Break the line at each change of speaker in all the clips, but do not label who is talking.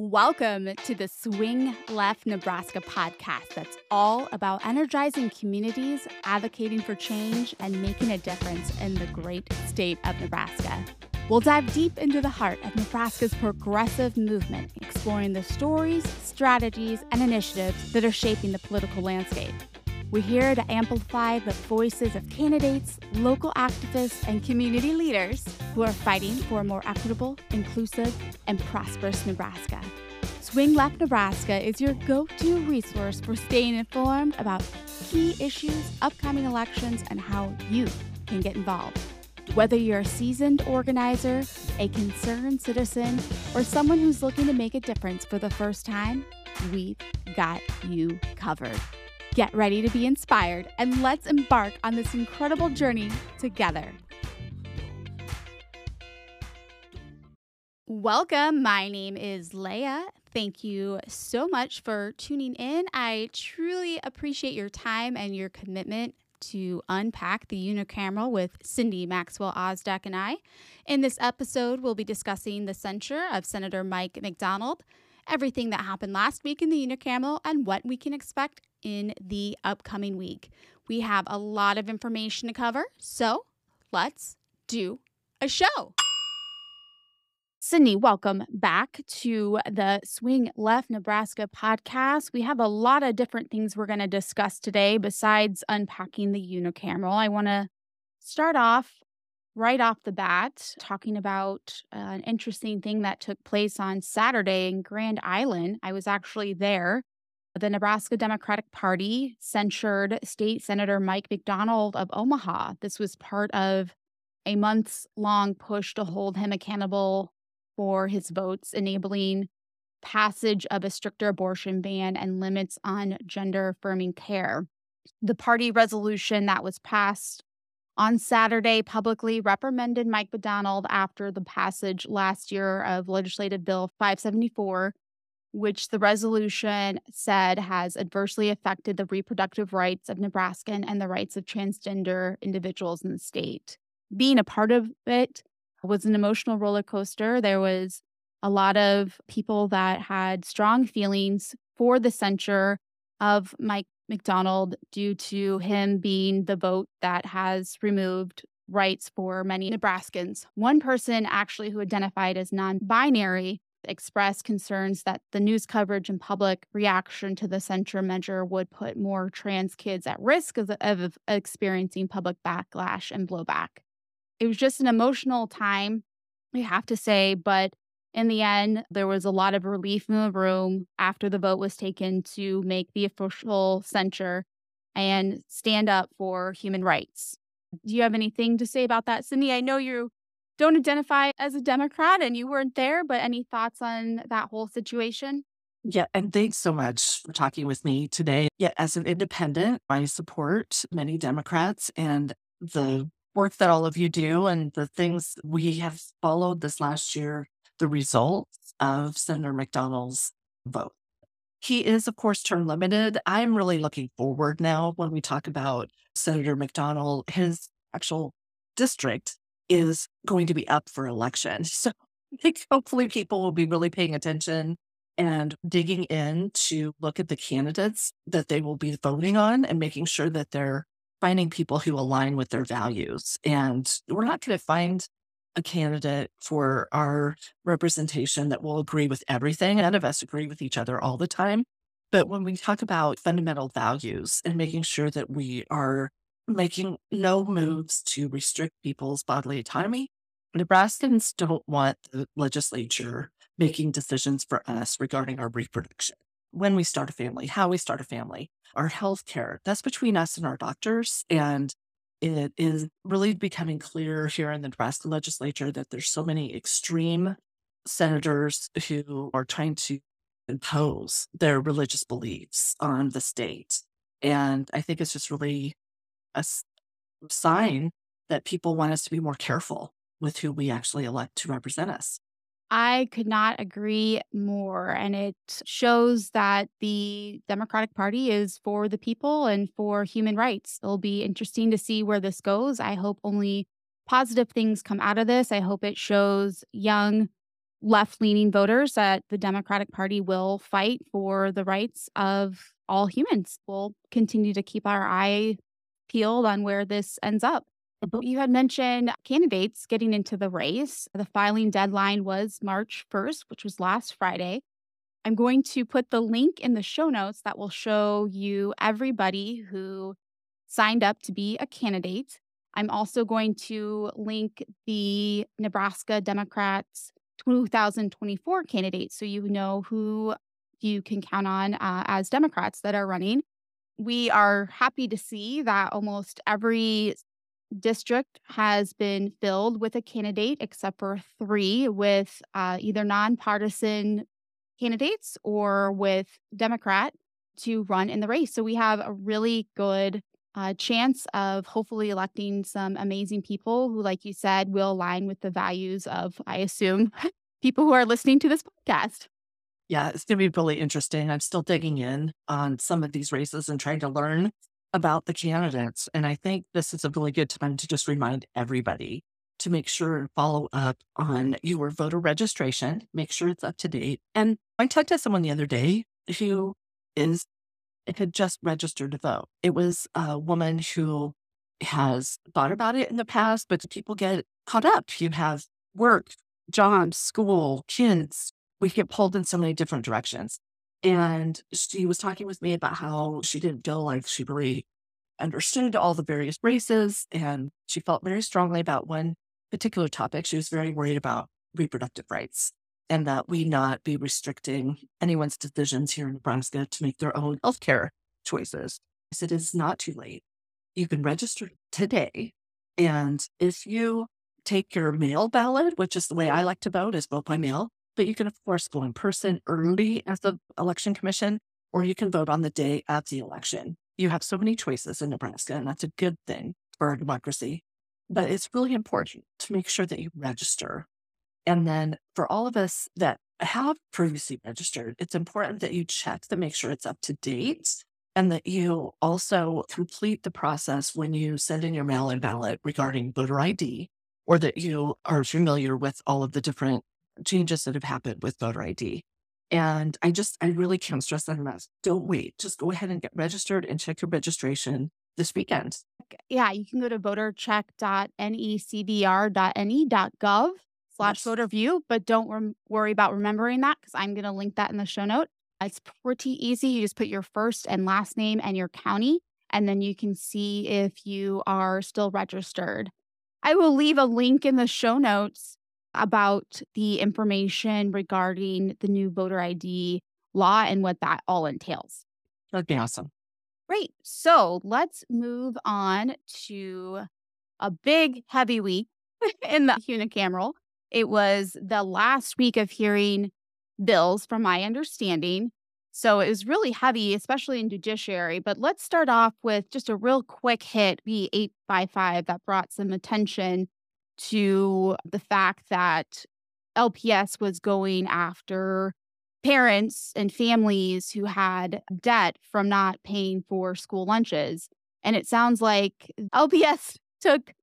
Welcome to the Swing Left Nebraska podcast that's all about energizing communities, advocating for change, and making a difference in the great state of Nebraska. We'll dive deep into the heart of Nebraska's progressive movement, exploring the stories, strategies, and initiatives that are shaping the political landscape. We're here to amplify the voices of candidates, local activists, and community leaders who are fighting for a more equitable, inclusive, and prosperous Nebraska. Swing Left Nebraska is your go to resource for staying informed about key issues, upcoming elections, and how you can get involved. Whether you're a seasoned organizer, a concerned citizen, or someone who's looking to make a difference for the first time, we've got you covered. Get ready to be inspired and let's embark on this incredible journey together. Welcome. My name is Leah. Thank you so much for tuning in. I truly appreciate your time and your commitment to unpack the unicameral with Cindy Maxwell Ostdiek and I. In this episode, we'll be discussing the censure of Senator Mike McDonald, everything that happened last week in the unicameral, and what we can expect in the upcoming week. We have a lot of information to cover, so let's do a show. Cindy, welcome back to the Swing Left Nebraska podcast. We have a lot of different things we're going to discuss today besides unpacking the unicameral. I want to start off right off the bat talking about uh, an interesting thing that took place on Saturday in Grand Island. I was actually there the Nebraska Democratic Party censured State Senator Mike McDonald of Omaha. This was part of a months long push to hold him accountable for his votes, enabling passage of a stricter abortion ban and limits on gender affirming care. The party resolution that was passed on Saturday publicly reprimanded Mike McDonald after the passage last year of Legislative Bill 574 which the resolution said has adversely affected the reproductive rights of Nebraskan and the rights of transgender individuals in the state. Being a part of it was an emotional roller coaster. There was a lot of people that had strong feelings for the censure of Mike McDonald due to him being the vote that has removed rights for many Nebraskans. One person actually who identified as non binary expressed concerns that the news coverage and public reaction to the censure measure would put more trans kids at risk of, of experiencing public backlash and blowback. It was just an emotional time, we have to say, but in the end, there was a lot of relief in the room after the vote was taken to make the official censure and stand up for human rights. Do you have anything to say about that, Cindy? I know you don't identify as a Democrat and you weren't there, but any thoughts on that whole situation?
Yeah, and thanks so much for talking with me today. Yeah, as an independent, I support many Democrats and the work that all of you do and the things we have followed this last year, the results of Senator McDonald's vote. He is, of course, term limited. I'm really looking forward now when we talk about Senator McDonald, his actual district is going to be up for election. So I think hopefully people will be really paying attention and digging in to look at the candidates that they will be voting on and making sure that they're finding people who align with their values. And we're not going to find a candidate for our representation that will agree with everything. None of us agree with each other all the time. But when we talk about fundamental values and making sure that we are making no moves to restrict people's bodily autonomy. Nebraskans don't want the legislature making decisions for us regarding our reproduction, when we start a family, how we start a family, our health care. That's between us and our doctors. And it is really becoming clear here in the Nebraska legislature that there's so many extreme senators who are trying to impose their religious beliefs on the state. And I think it's just really a sign that people want us to be more careful with who we actually elect to represent us.
I could not agree more. And it shows that the Democratic Party is for the people and for human rights. It'll be interesting to see where this goes. I hope only positive things come out of this. I hope it shows young left leaning voters that the Democratic Party will fight for the rights of all humans. We'll continue to keep our eye peeled on where this ends up. Mm-hmm. You had mentioned candidates getting into the race. The filing deadline was March 1st, which was last Friday. I'm going to put the link in the show notes that will show you everybody who signed up to be a candidate. I'm also going to link the Nebraska Democrats 2024 candidates so you know who you can count on uh, as Democrats that are running. We are happy to see that almost every district has been filled with a candidate except for three with uh, either nonpartisan candidates or with Democrat to run in the race. So we have a really good uh, chance of hopefully electing some amazing people who, like you said, will align with the values of, I assume, people who are listening to this podcast.
Yeah, it's going to be really interesting. I'm still digging in on some of these races and trying to learn about the candidates. And I think this is a really good time to just remind everybody to make sure and follow up on your voter registration, make sure it's up to date. And I talked to someone the other day who is had just registered to vote. It was a woman who has thought about it in the past, but people get caught up. You have work, jobs, school, kids. We get pulled in so many different directions. And she was talking with me about how she didn't feel like she really understood all the various races. And she felt very strongly about one particular topic. She was very worried about reproductive rights and that we not be restricting anyone's decisions here in Nebraska to make their own healthcare choices. I said, it's not too late. You can register today. And if you take your mail ballot, which is the way I like to vote, is vote by mail, but you can, of course, go in person early as the election commission, or you can vote on the day of the election. You have so many choices in Nebraska, and that's a good thing for our democracy. But it's really important to make sure that you register and then for all of us that have previously registered, it's important that you check to make sure it's up to date and that you also complete the process when you send in your mail in ballot regarding voter ID or that you are familiar with all of the different changes that have happened with voter ID. And I just, I really can't stress that enough. Don't wait. Just go ahead and get registered and check your registration this weekend.
Yeah, you can go to votercheck.necvr.ne.gov slash voter view, but don't rem- worry about remembering that because I'm going to link that in the show note. It's pretty easy. You just put your first and last name and your county, and then you can see if you are still registered. I will leave a link in the show notes about the information regarding the new voter ID law and what that all entails.
That'd be awesome.
Great. So let's move on to a big, heavy week in the unicameral. It was the last week of hearing bills, from my understanding. So it was really heavy, especially in judiciary. But let's start off with just a real quick hit B 855 that brought some attention to the fact that LPS was going after parents and families who had debt from not paying for school lunches. And it sounds like LPS took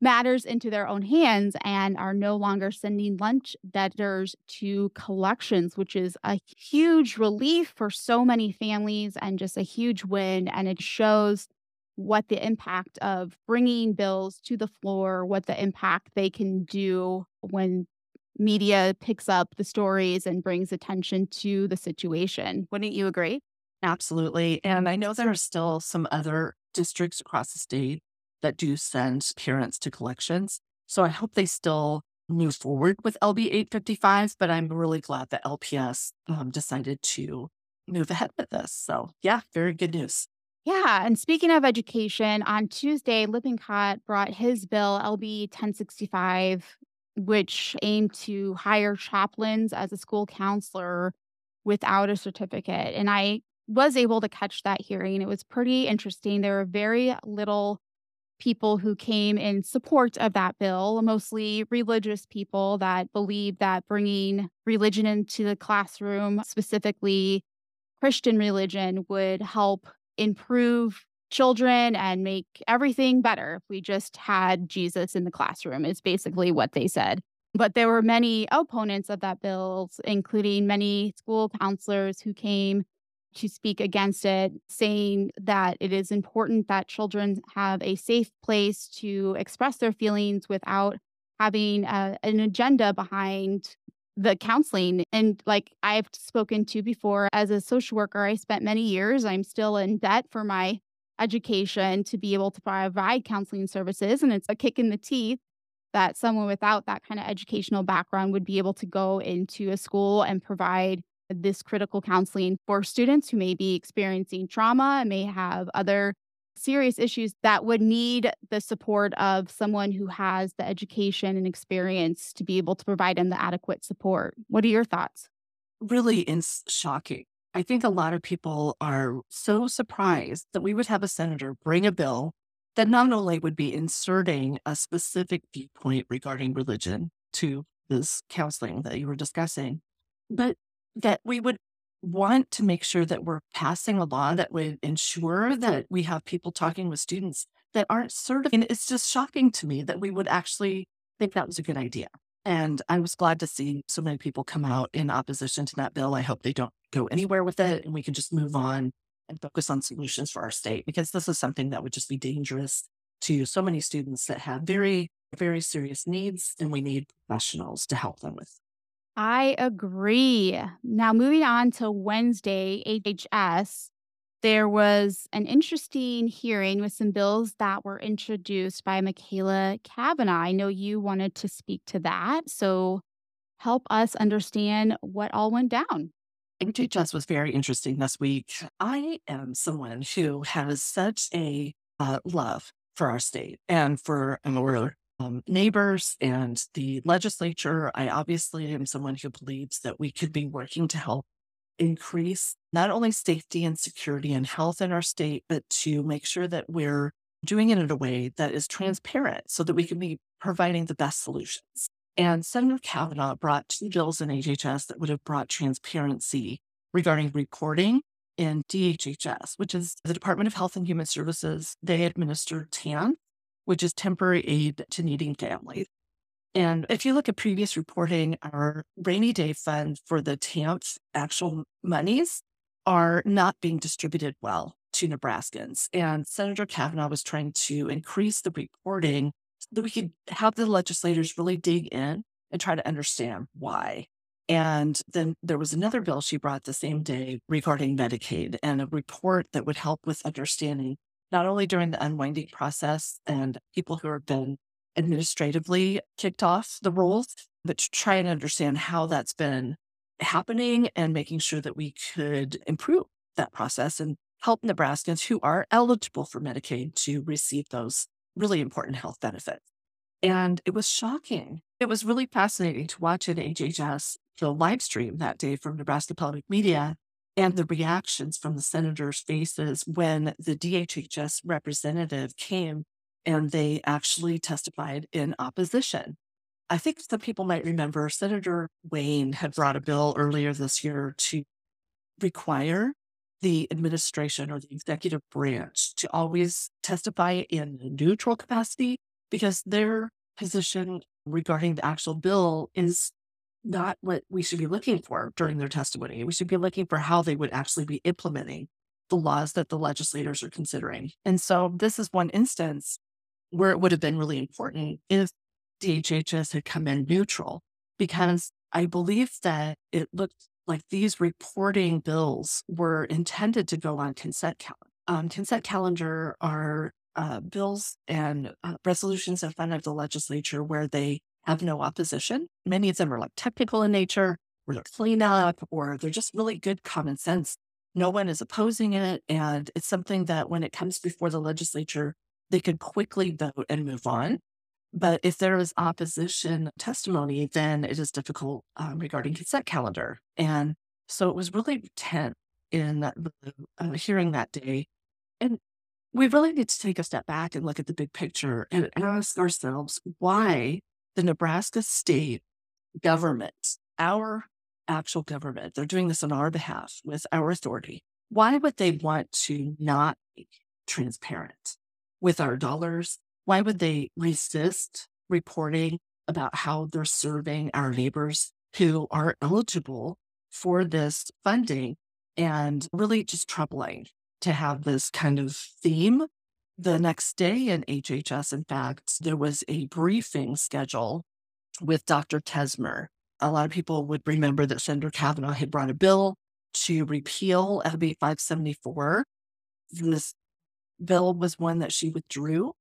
matters into their own hands and are no longer sending lunch debtors to collections, which is a huge relief for so many families and just a huge win. And it shows what the impact of bringing bills to the floor, what the impact they can do when media picks up the stories and brings attention to the situation. Wouldn't you agree?
Absolutely. And I know there are still some other districts across the state that do send parents to collections. So I hope they still move forward with LB 855, but I'm really glad that LPS um, decided to move ahead with this. So, yeah, very good news.
Yeah. And speaking of education, on Tuesday, Lippincott brought his bill, LB 1065, which aimed to hire chaplains as a school counselor without a certificate. And I was able to catch that hearing. It was pretty interesting. There were very little people who came in support of that bill, mostly religious people that believe that bringing religion into the classroom, specifically Christian religion, would help improve children and make everything better if we just had Jesus in the classroom, is basically what they said. But there were many opponents of that bill, including many school counselors who came to speak against it, saying that it is important that children have a safe place to express their feelings without having a, an agenda behind the counseling. And like I've spoken to before, as a social worker, I spent many years, I'm still in debt for my education to be able to provide counseling services. And it's a kick in the teeth that someone without that kind of educational background would be able to go into a school and provide this critical counseling for students who may be experiencing trauma, and may have other serious issues that would need the support of someone who has the education and experience to be able to provide them the adequate support. What are your thoughts?
Really is shocking. I think a lot of people are so surprised that we would have a senator bring a bill that not only would be inserting a specific viewpoint regarding religion to this counseling that you were discussing, but that we would want to make sure that we're passing a law that would ensure hmm. that we have people talking with students that aren't certified. And it's just shocking to me that we would actually think that was a good idea. And I was glad to see so many people come out in opposition to that bill. I hope they don't go anywhere with it and we can just move on and focus on solutions for our state because this is something that would just be dangerous to so many students that have very, very serious needs and we need professionals to help them with.
I agree. Now, moving on to Wednesday, HHS, there was an interesting hearing with some bills that were introduced by Machaela Cavanaugh. I know you wanted to speak to that. So, help us understand what all went down.
HHS was very interesting this week. I am someone who has such a uh, love for our state and for our um, neighbors and the legislature. I obviously am someone who believes that we could be working to help increase not only safety and security and health in our state, but to make sure that we're doing it in a way that is transparent so that we can be providing the best solutions. And Senator Cavanaugh brought two bills in HHS that would have brought transparency regarding reporting in DHHS, which is the Department of Health and Human Services. They administer TANF, which is temporary aid to needing families. And if you look at previous reporting, our rainy day fund for the TANF actual monies are not being distributed well to Nebraskans. And Senator Cavanaugh was trying to increase the reporting so that we could have the legislators really dig in and try to understand why. And then there was another bill she brought the same day regarding Medicaid and a report that would help with understanding not only during the unwinding process and people who have been administratively kicked off the rolls, but to try and understand how that's been happening and making sure that we could improve that process and help Nebraskans who are eligible for Medicaid to receive those really important health benefits. And it was shocking. It was really fascinating to watch at HHS the live stream that day from Nebraska Public Media and the reactions from the senators' faces when the DHHS representative came and they actually testified in opposition. I think some people might remember Senator Wayne had brought a bill earlier this year to require the administration or the executive branch to always testify in a neutral capacity because their position regarding the actual bill is not what we should be looking for during their testimony. We should be looking for how they would actually be implementing the laws that the legislators are considering. And so this is one instance where it would have been really important if DHHS had come in neutral, because I believe that it looked like these reporting bills were intended to go on consent calendar. Um, consent calendar are uh, bills and uh, resolutions in front of the legislature where they have no opposition. Many of them are like technical in nature, or they're cleanup, or they're just really good common sense. No one is opposing it. And it's something that when it comes before the legislature, they could quickly vote and move on. But if there is opposition testimony, then it is difficult um, regarding consent calendar. And so it was really tense in the uh, hearing that day. And we really need to take a step back and look at the big picture and ask ourselves why the Nebraska state government, our actual government, they're doing this on our behalf with our authority. Why would they want to not be transparent with our dollars? Why would they resist reporting about how they're serving our neighbors who are eligible for this funding and really just troubling to have this kind of theme. The next day in HHS, in fact, there was a briefing schedule with Dr. Tesmer. A lot of people would remember that Senator Cavanaugh had brought a bill to repeal LB 574. This bill was one that she withdrew,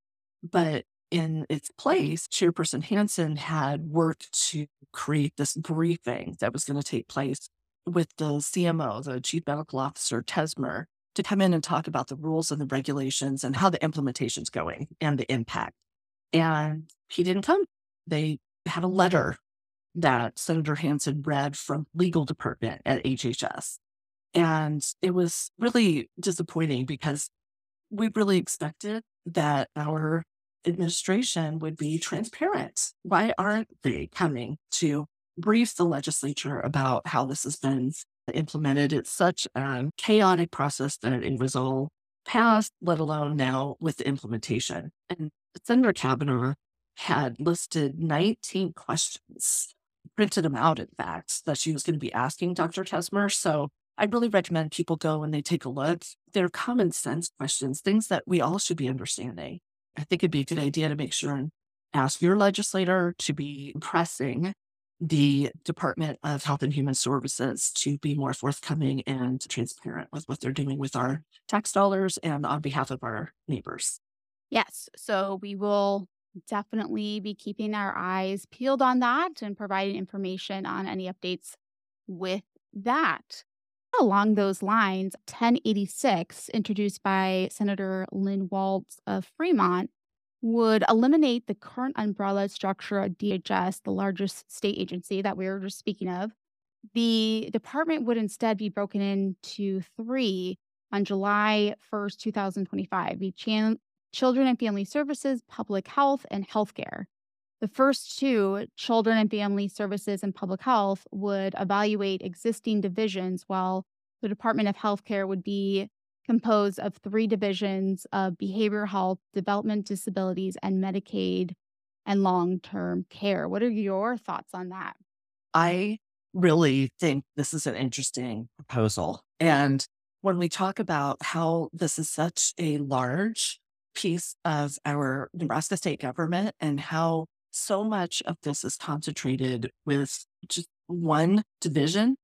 but in its place, Chairperson Hansen had worked to create this briefing that was going to take place with the CMO, the Chief Medical Officer, Tesmer, to come in and talk about the rules and the regulations and how the implementation's going and the impact. And he didn't come. They had a letter that Senator Hansen read from legal department at HHS. And it was really disappointing because we really expected that our administration would be transparent. Why aren't they coming to brief the legislature about how this has been implemented? It's such a chaotic process that it was all passed, let alone now with the implementation. And Senator Cavanaugh had listed 19 questions, printed them out, in fact, that she was going to be asking Dr. Tesmer. So I really recommend people go and they take a look. They're common sense questions, things that we all should be understanding. I think it'd be a good idea to make sure and ask your legislator to be pressing the Department of Health and Human Services to be more forthcoming and transparent with what they're doing with our tax dollars and on behalf of our neighbors.
Yes. So we will definitely be keeping our eyes peeled on that and providing information on any updates with that. Along those lines, 1086, introduced by Senator Lynne Walz of Fremont, would eliminate the current umbrella structure of DHS, the largest state agency that we were just speaking of. The department would instead be broken into three on July 1st, 2025 be Ch- Children and Family Services, Public Health, and Healthcare. The first two, Children and Family Services and Public Health, would evaluate existing divisions, while the Department of Healthcare would be composed of three divisions of behavioral health, development disabilities, and Medicaid and long term care. What are your thoughts on that?
I really think this is an interesting proposal. And when we talk about how this is such a large piece of our Nebraska state government and how so much of this is concentrated with just one division,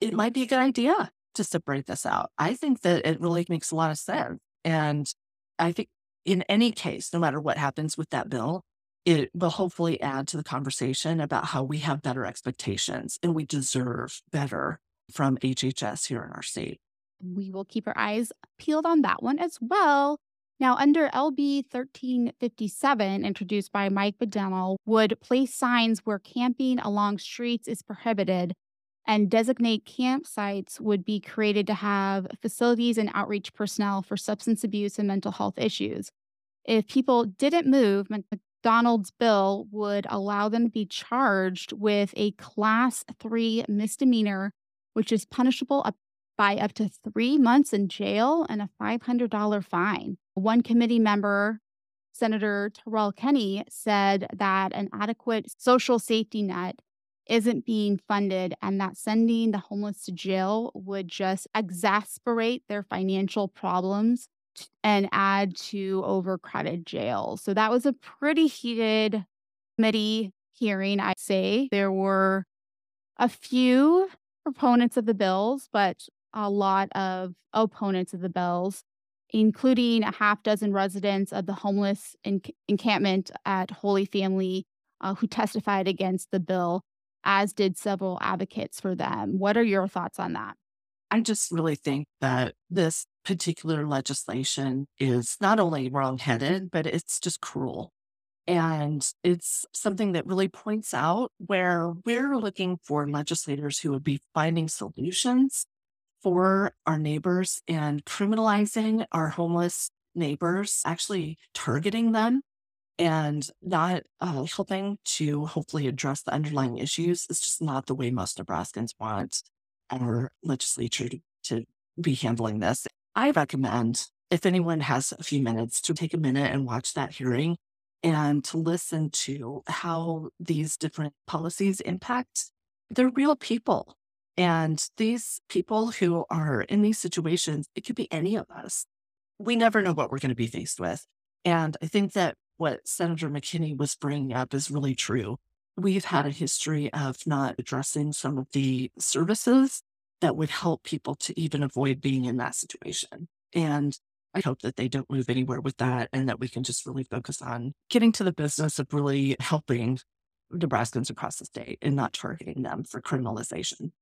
it might be a good idea to separate this out. I think that it really makes a lot of sense. And I think in any case, no matter what happens with that bill, it will hopefully add to the conversation about how we have better expectations and we deserve better from HHS here in our state.
We will keep our eyes peeled on that one as well. Now, under LB 1357, introduced by Mike McDonnell, would place signs where camping along streets is prohibited, and designate campsites would be created to have facilities and outreach personnel for substance abuse and mental health issues. If people didn't move, McDonald's bill would allow them to be charged with a class three misdemeanor, which is punishable up by up to three months in jail and a $500 fine. One committee member, Senator Terrell Kenney, said that an adequate social safety net isn't being funded and that sending the homeless to jail would just exasperate their financial problems and add to overcrowded jails. So that was a pretty heated committee hearing, I'd say. There were a few proponents of the bills, but a lot of opponents of the bills including a half dozen residents of the homeless encampment at Holy Family uh, who testified against the bill, as did several advocates for them. What are your thoughts on that?
I just really think that this particular legislation is not only wrongheaded, but it's just cruel. And it's something that really points out where we're looking for legislators who would be finding solutions for our neighbors and criminalizing our homeless neighbors, actually targeting them and not uh, helping to hopefully address the underlying issues is just not the way most Nebraskans want our legislature to, to be handling this. I recommend if anyone has a few minutes to take a minute and watch that hearing and to listen to how these different policies impact the real people. And these people who are in these situations, it could be any of us. We never know what we're going to be faced with. And I think that what Senator McKinney was bringing up is really true. We've had a history of not addressing some of the services that would help people to even avoid being in that situation. And I hope that they don't move anywhere with that and that we can just really focus on getting to the business of really helping Nebraskans across the state and not targeting them for criminalization.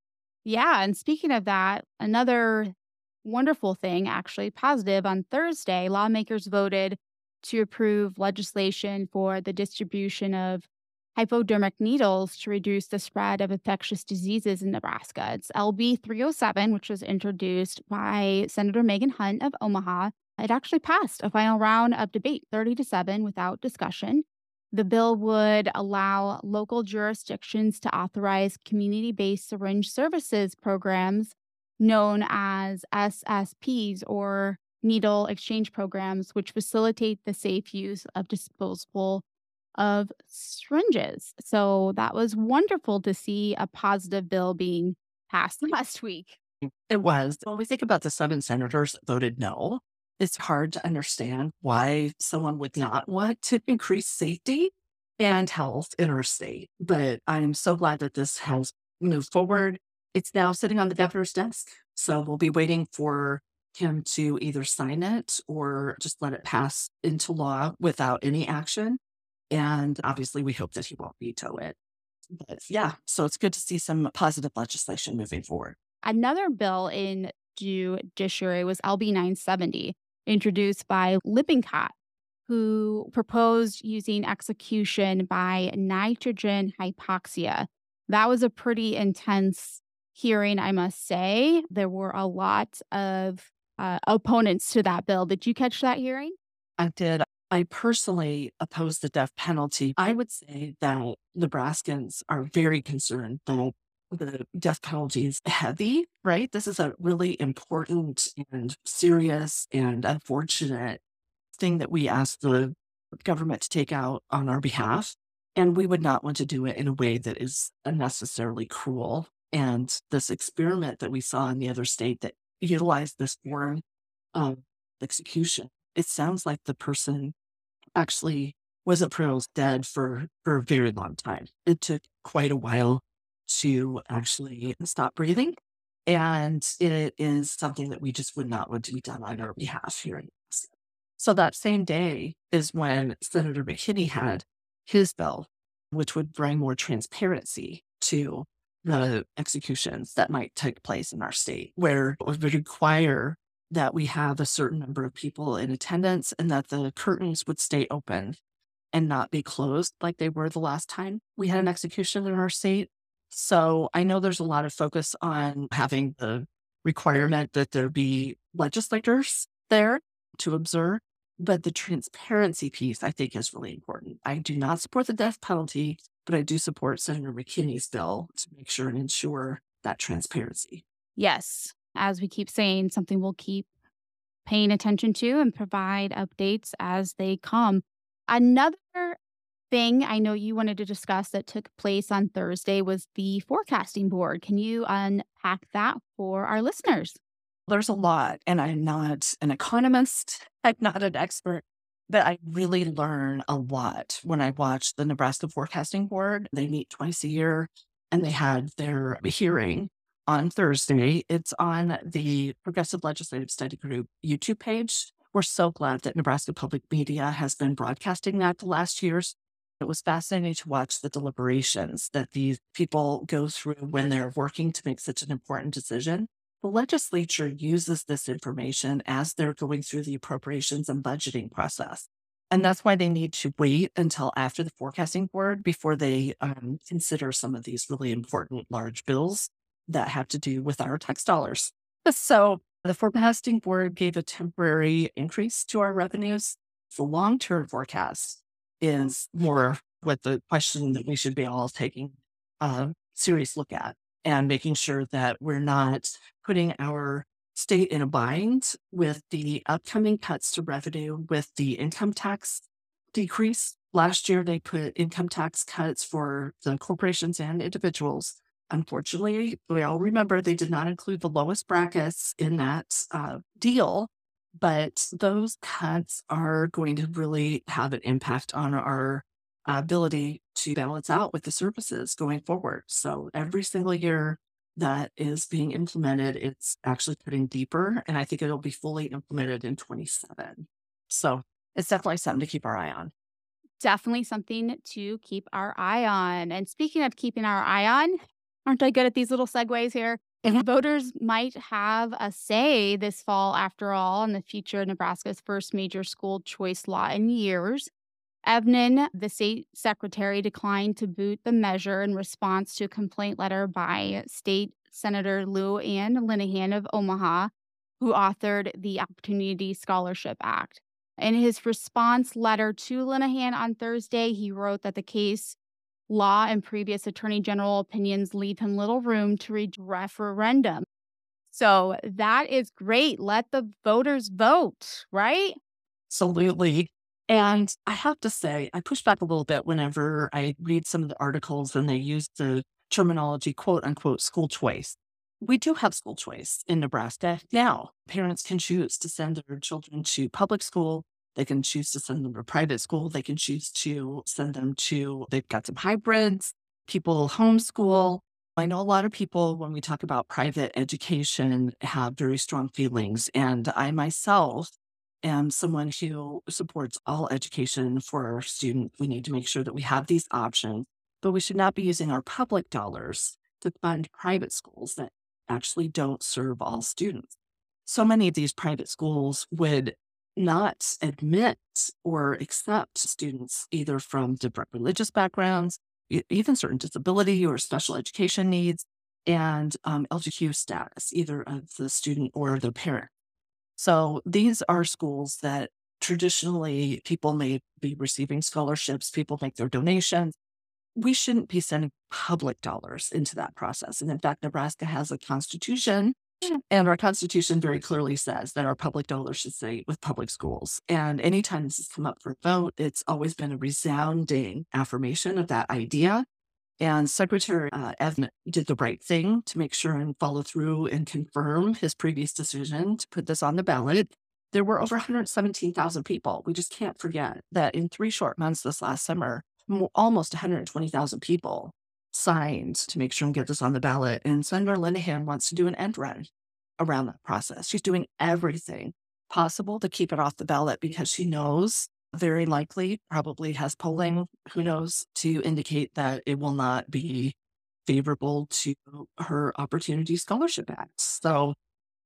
Yeah. And speaking of that, another wonderful thing, actually positive, on Thursday, lawmakers voted to approve legislation for the distribution of hypodermic needles to reduce the spread of infectious diseases in Nebraska. It's LB 307, which was introduced by Senator Megan Hunt of Omaha. It actually passed a final round of debate, 30 to 7, without discussion. The bill would allow local jurisdictions to authorize community based syringe services programs known as SSPs or needle exchange programs, which facilitate the safe use of disposable of syringes. So that was wonderful to see a positive bill being passed last week.
Mm, it was. When we think about the seven senators that voted no, it's hard to understand why someone would not want to increase safety and health in our state. But I'm so glad that this has moved forward. It's now sitting on the governor's desk. So we'll be waiting for him to either sign it or just let it pass into law without any action. And obviously, we hope that he won't veto it. But yeah, so it's good to see some positive legislation moving forward.
Another bill in judiciary was LB 970, introduced by Lippincott, who proposed using execution by nitrogen hypoxia. That was a pretty intense hearing, I must say. There were a lot of uh, opponents to that bill. Did you catch that hearing?
I did. I personally oppose the death penalty. I would say that Nebraskans are very concerned that the death penalty is heavy, right? This is a really important and serious and unfortunate thing that we ask the government to take out on our behalf. And we would not want to do it in a way that is unnecessarily cruel. And this experiment that we saw in the other state that utilized this form of execution, it sounds like the person actually wasn't pronounced dead for, for a very long time. It took quite a while to actually stop breathing. And it is something that we just would not want to be done on our behalf here. So that same day is when Senator McKinney had his bill, which would bring more transparency to the executions that might take place in our state, where it would require that we have a certain number of people in attendance and that the curtains would stay open and not be closed like they were the last time we had an execution in our state. So I know there's a lot of focus on having the requirement that there be legislators there to observe, but the transparency piece I think is really important. I do not support the death penalty, but I do support Senator McKinney's bill to make sure and ensure that transparency.
Yes as we keep saying, something we'll keep paying attention to and provide updates as they come. Another thing I know you wanted to discuss that took place on Thursday was the forecasting board. Can you unpack that for our listeners?
There's a lot, and I'm not an economist, I'm not an expert, but I really learn a lot when I watch the Nebraska Forecasting Board. They meet twice a year and they had their hearing on Thursday. It's on the Progressive Legislative Study Group YouTube page. We're so glad that Nebraska Public Media has been broadcasting that the last years. It was fascinating to watch the deliberations that these people go through when they're working to make such an important decision. The legislature uses this information as they're going through the appropriations and budgeting process. And that's why they need to wait until after the forecasting board before they um, consider some of these really important large bills that have to do with our tax dollars. So the forecasting board gave a temporary increase to our revenues. The long term forecast is more what the question that we should be all taking a serious look at and making sure that we're not putting our state in a bind with the upcoming cuts to revenue with the income tax decrease Last year, they put income tax cuts for the corporations and individuals. Unfortunately, we all remember they did not include the lowest brackets in that uh, deal, but those cuts are going to really have an impact on our ability to balance out with the services going forward. So every single year that is being implemented, it's actually putting deeper, and I think it'll be fully implemented in 27. So it's definitely something to keep our eye on
definitely something to keep our eye on. And speaking of keeping our eye on, aren't I good at these little segues here? Mm-hmm. Voters might have a say this fall, after all, in the future of Nebraska's first major school choice law in years. Evnen, the state secretary, declined to boot the measure in response to a complaint letter by State Senator Lou Ann Linehan of Omaha, who authored the Opportunity Scholarship Act. In his response letter to Linehan on Thursday, he wrote that the case law and previous attorney general opinions leave him little room to read referendum. So that is great. Let the voters vote, right?
Absolutely. And I have to say, I push back a little bit whenever I read some of the articles and they use the terminology quote unquote school choice we do have school choice in Nebraska now. Parents can choose to send their children to public school. They can choose to send them to private school. They can choose to send them to, they've got some hybrids. People homeschool. I know a lot of people, when we talk about private education, have very strong feelings. And I myself am someone who supports all education for our students. We need to make sure that we have these options, but we should not be using our public dollars to fund private schools that actually don't serve all students. So many of these private schools would not admit or accept students either from different religious backgrounds, even certain disability or special education needs, and um, LGQ status, either of the student or the parent. So these are schools that traditionally people may be receiving scholarships, people make their donations, we shouldn't be sending public dollars into that process. And in fact, Nebraska has a constitution, hmm. and our constitution very clearly says that our public dollars should stay with public schools. And anytime this has come up for a vote, it's always been a resounding affirmation of that idea. And Secretary uh, Evnen did the right thing to make sure and follow through and confirm his previous decision to put this on the ballot. There were over 117,000 people. We just can't forget that in three short months this last summer, almost 120,000 people signed to make sure and get this on the ballot. And Senator Linehan wants to do an end run around that process. She's doing everything possible to keep it off the ballot because she knows very likely, probably has polling, mm-hmm. who knows, to indicate that it will not be favorable to her Opportunity Scholarship Act. So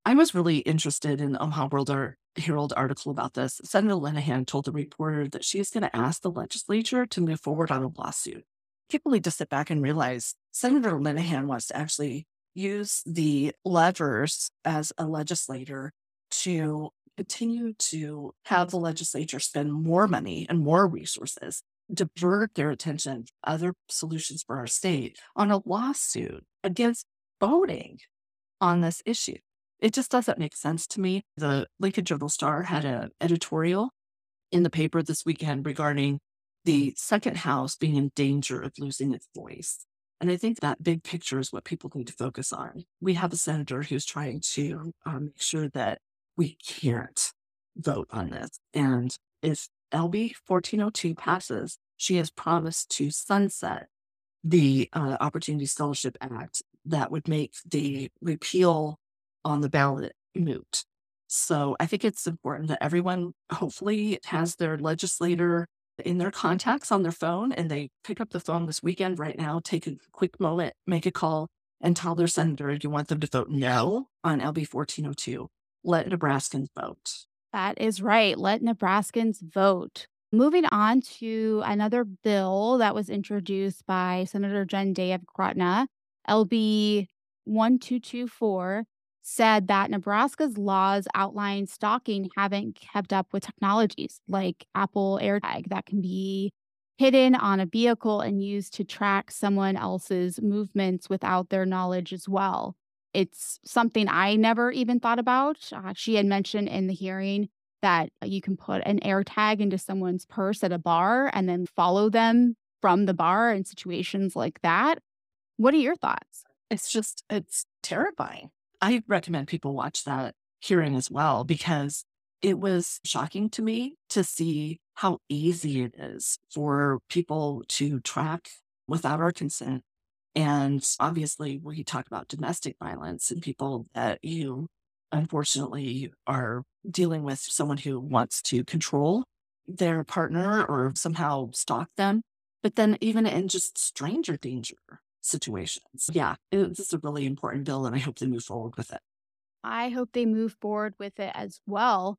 I was really interested in Omaha World Herald article about this. Senator Linehan told the reporter that she is going to ask the legislature to move forward on a lawsuit. People need to sit back and realize Senator Linehan wants to actually use the levers as a legislator to continue to have the legislature spend more money and more resources, divert their attention to other solutions for our state on a lawsuit against voting on this issue. It just doesn't make sense to me. The Lincoln Journal Star had an editorial in the paper this weekend regarding the second house being in danger of losing its voice. And I think that big picture is what people need to focus on. We have a senator who's trying to um, make sure that we can't vote on this. And if LB 1402 passes, she has promised to sunset the uh, Opportunity Scholarship Act that would make the repeal on the ballot moot. So I think it's important that everyone hopefully has their legislator in their contacts on their phone and they pick up the phone this weekend right now, take a quick moment, make a call, and tell their senator you want them to vote no on LB 1402. Let Nebraskans vote.
That is right. Let Nebraskans vote. Moving on to another bill that was introduced by Senator Jen Day of Gretna, LB 1224 said that Nebraska's laws outlining stalking haven't kept up with technologies like Apple AirTag that can be hidden on a vehicle and used to track someone else's movements without their knowledge as well. It's something I never even thought about. Uh, she had mentioned in the hearing that you can put an air tag into someone's purse at a bar and then follow them from the bar in situations like that. What are your thoughts?
It's just, it's terrifying. I recommend people watch that hearing as well because it was shocking to me to see how easy it is for people to track without our consent. And obviously, we talk about domestic violence and people that you unfortunately are dealing with someone who wants to control their partner or somehow stalk them. But then, even in just stranger danger situations, yeah, it's a really important bill, and I hope they move forward with it.
I hope they move forward with it as well.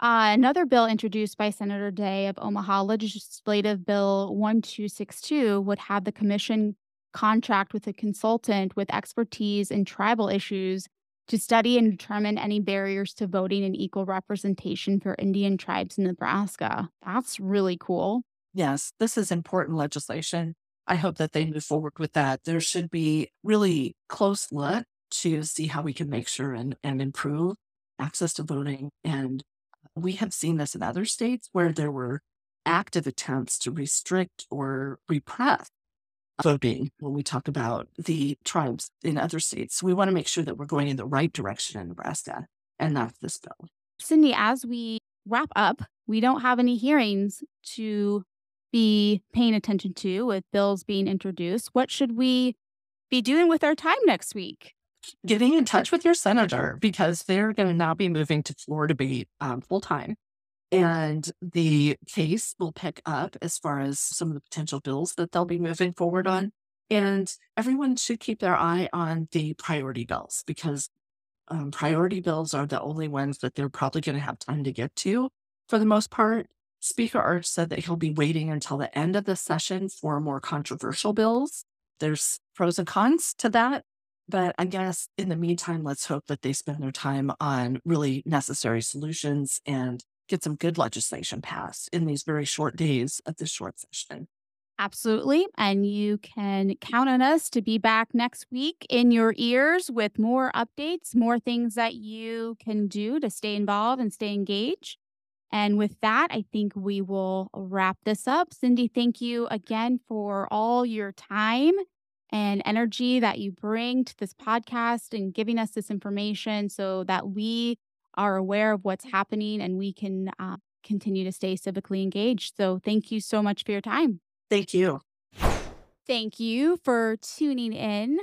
Uh, another bill introduced by Senator Day of Omaha, Legislative Bill 1262, would have the commission contract with a consultant with expertise in tribal issues to study and determine any barriers to voting and equal representation for Indian tribes in Nebraska. That's really cool.
Yes, this is important legislation. I hope that they move forward with that. There should be really close look to see how we can make sure and, and improve access to voting and we have seen this in other states where there were active attempts to restrict or repress voting when we talk about the tribes in other states. we want to make sure that we're going in the right direction in Nebraska and not this bill.
Cindy, as we wrap up, we don't have any hearings to be paying attention to with bills being introduced. What should we be doing with our time next week?
getting in touch with your senator because they're going to now be moving to floor debate um, full time. And the case will pick up as far as some of the potential bills that they'll be moving forward on. And everyone should keep their eye on the priority bills because um, priority bills are the only ones that they're probably going to have time to get to for the most part. Speaker Arch said that he'll be waiting until the end of the session for more controversial bills. There's pros and cons to that. But I guess in the meantime, let's hope that they spend their time on really necessary solutions and get some good legislation passed in these very short days of this short session.
Absolutely. And you can count on us to be back next week in your ears with more updates, more things that you can do to stay involved and stay engaged. And with that, I think we will wrap this up. Cindy, thank you again for all your time and energy that you bring to this podcast and giving us this information so that we are aware of what's happening and we can uh, continue to stay civically engaged. So, thank you so much for your time.
Thank you.
Thank you for tuning in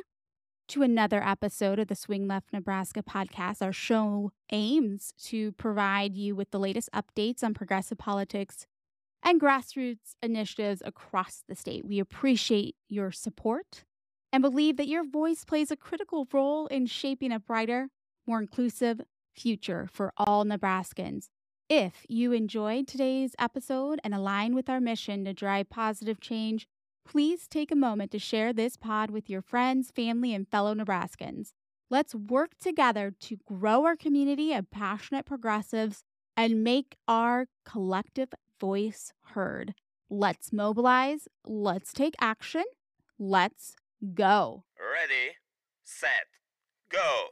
to another episode of the Swing Left Nebraska podcast. Our show aims to provide you with the latest updates on progressive politics and grassroots initiatives across the state. We appreciate your support and believe that your voice plays a critical role in shaping a brighter, more inclusive future for all Nebraskans. If you enjoyed today's episode and align with our mission to drive positive change, please take a moment to share this pod with your friends, family, and fellow Nebraskans. Let's work together to grow our community of passionate progressives and make our collective voice heard. Let's mobilize, let's take action, let's go.
Ready, set, go.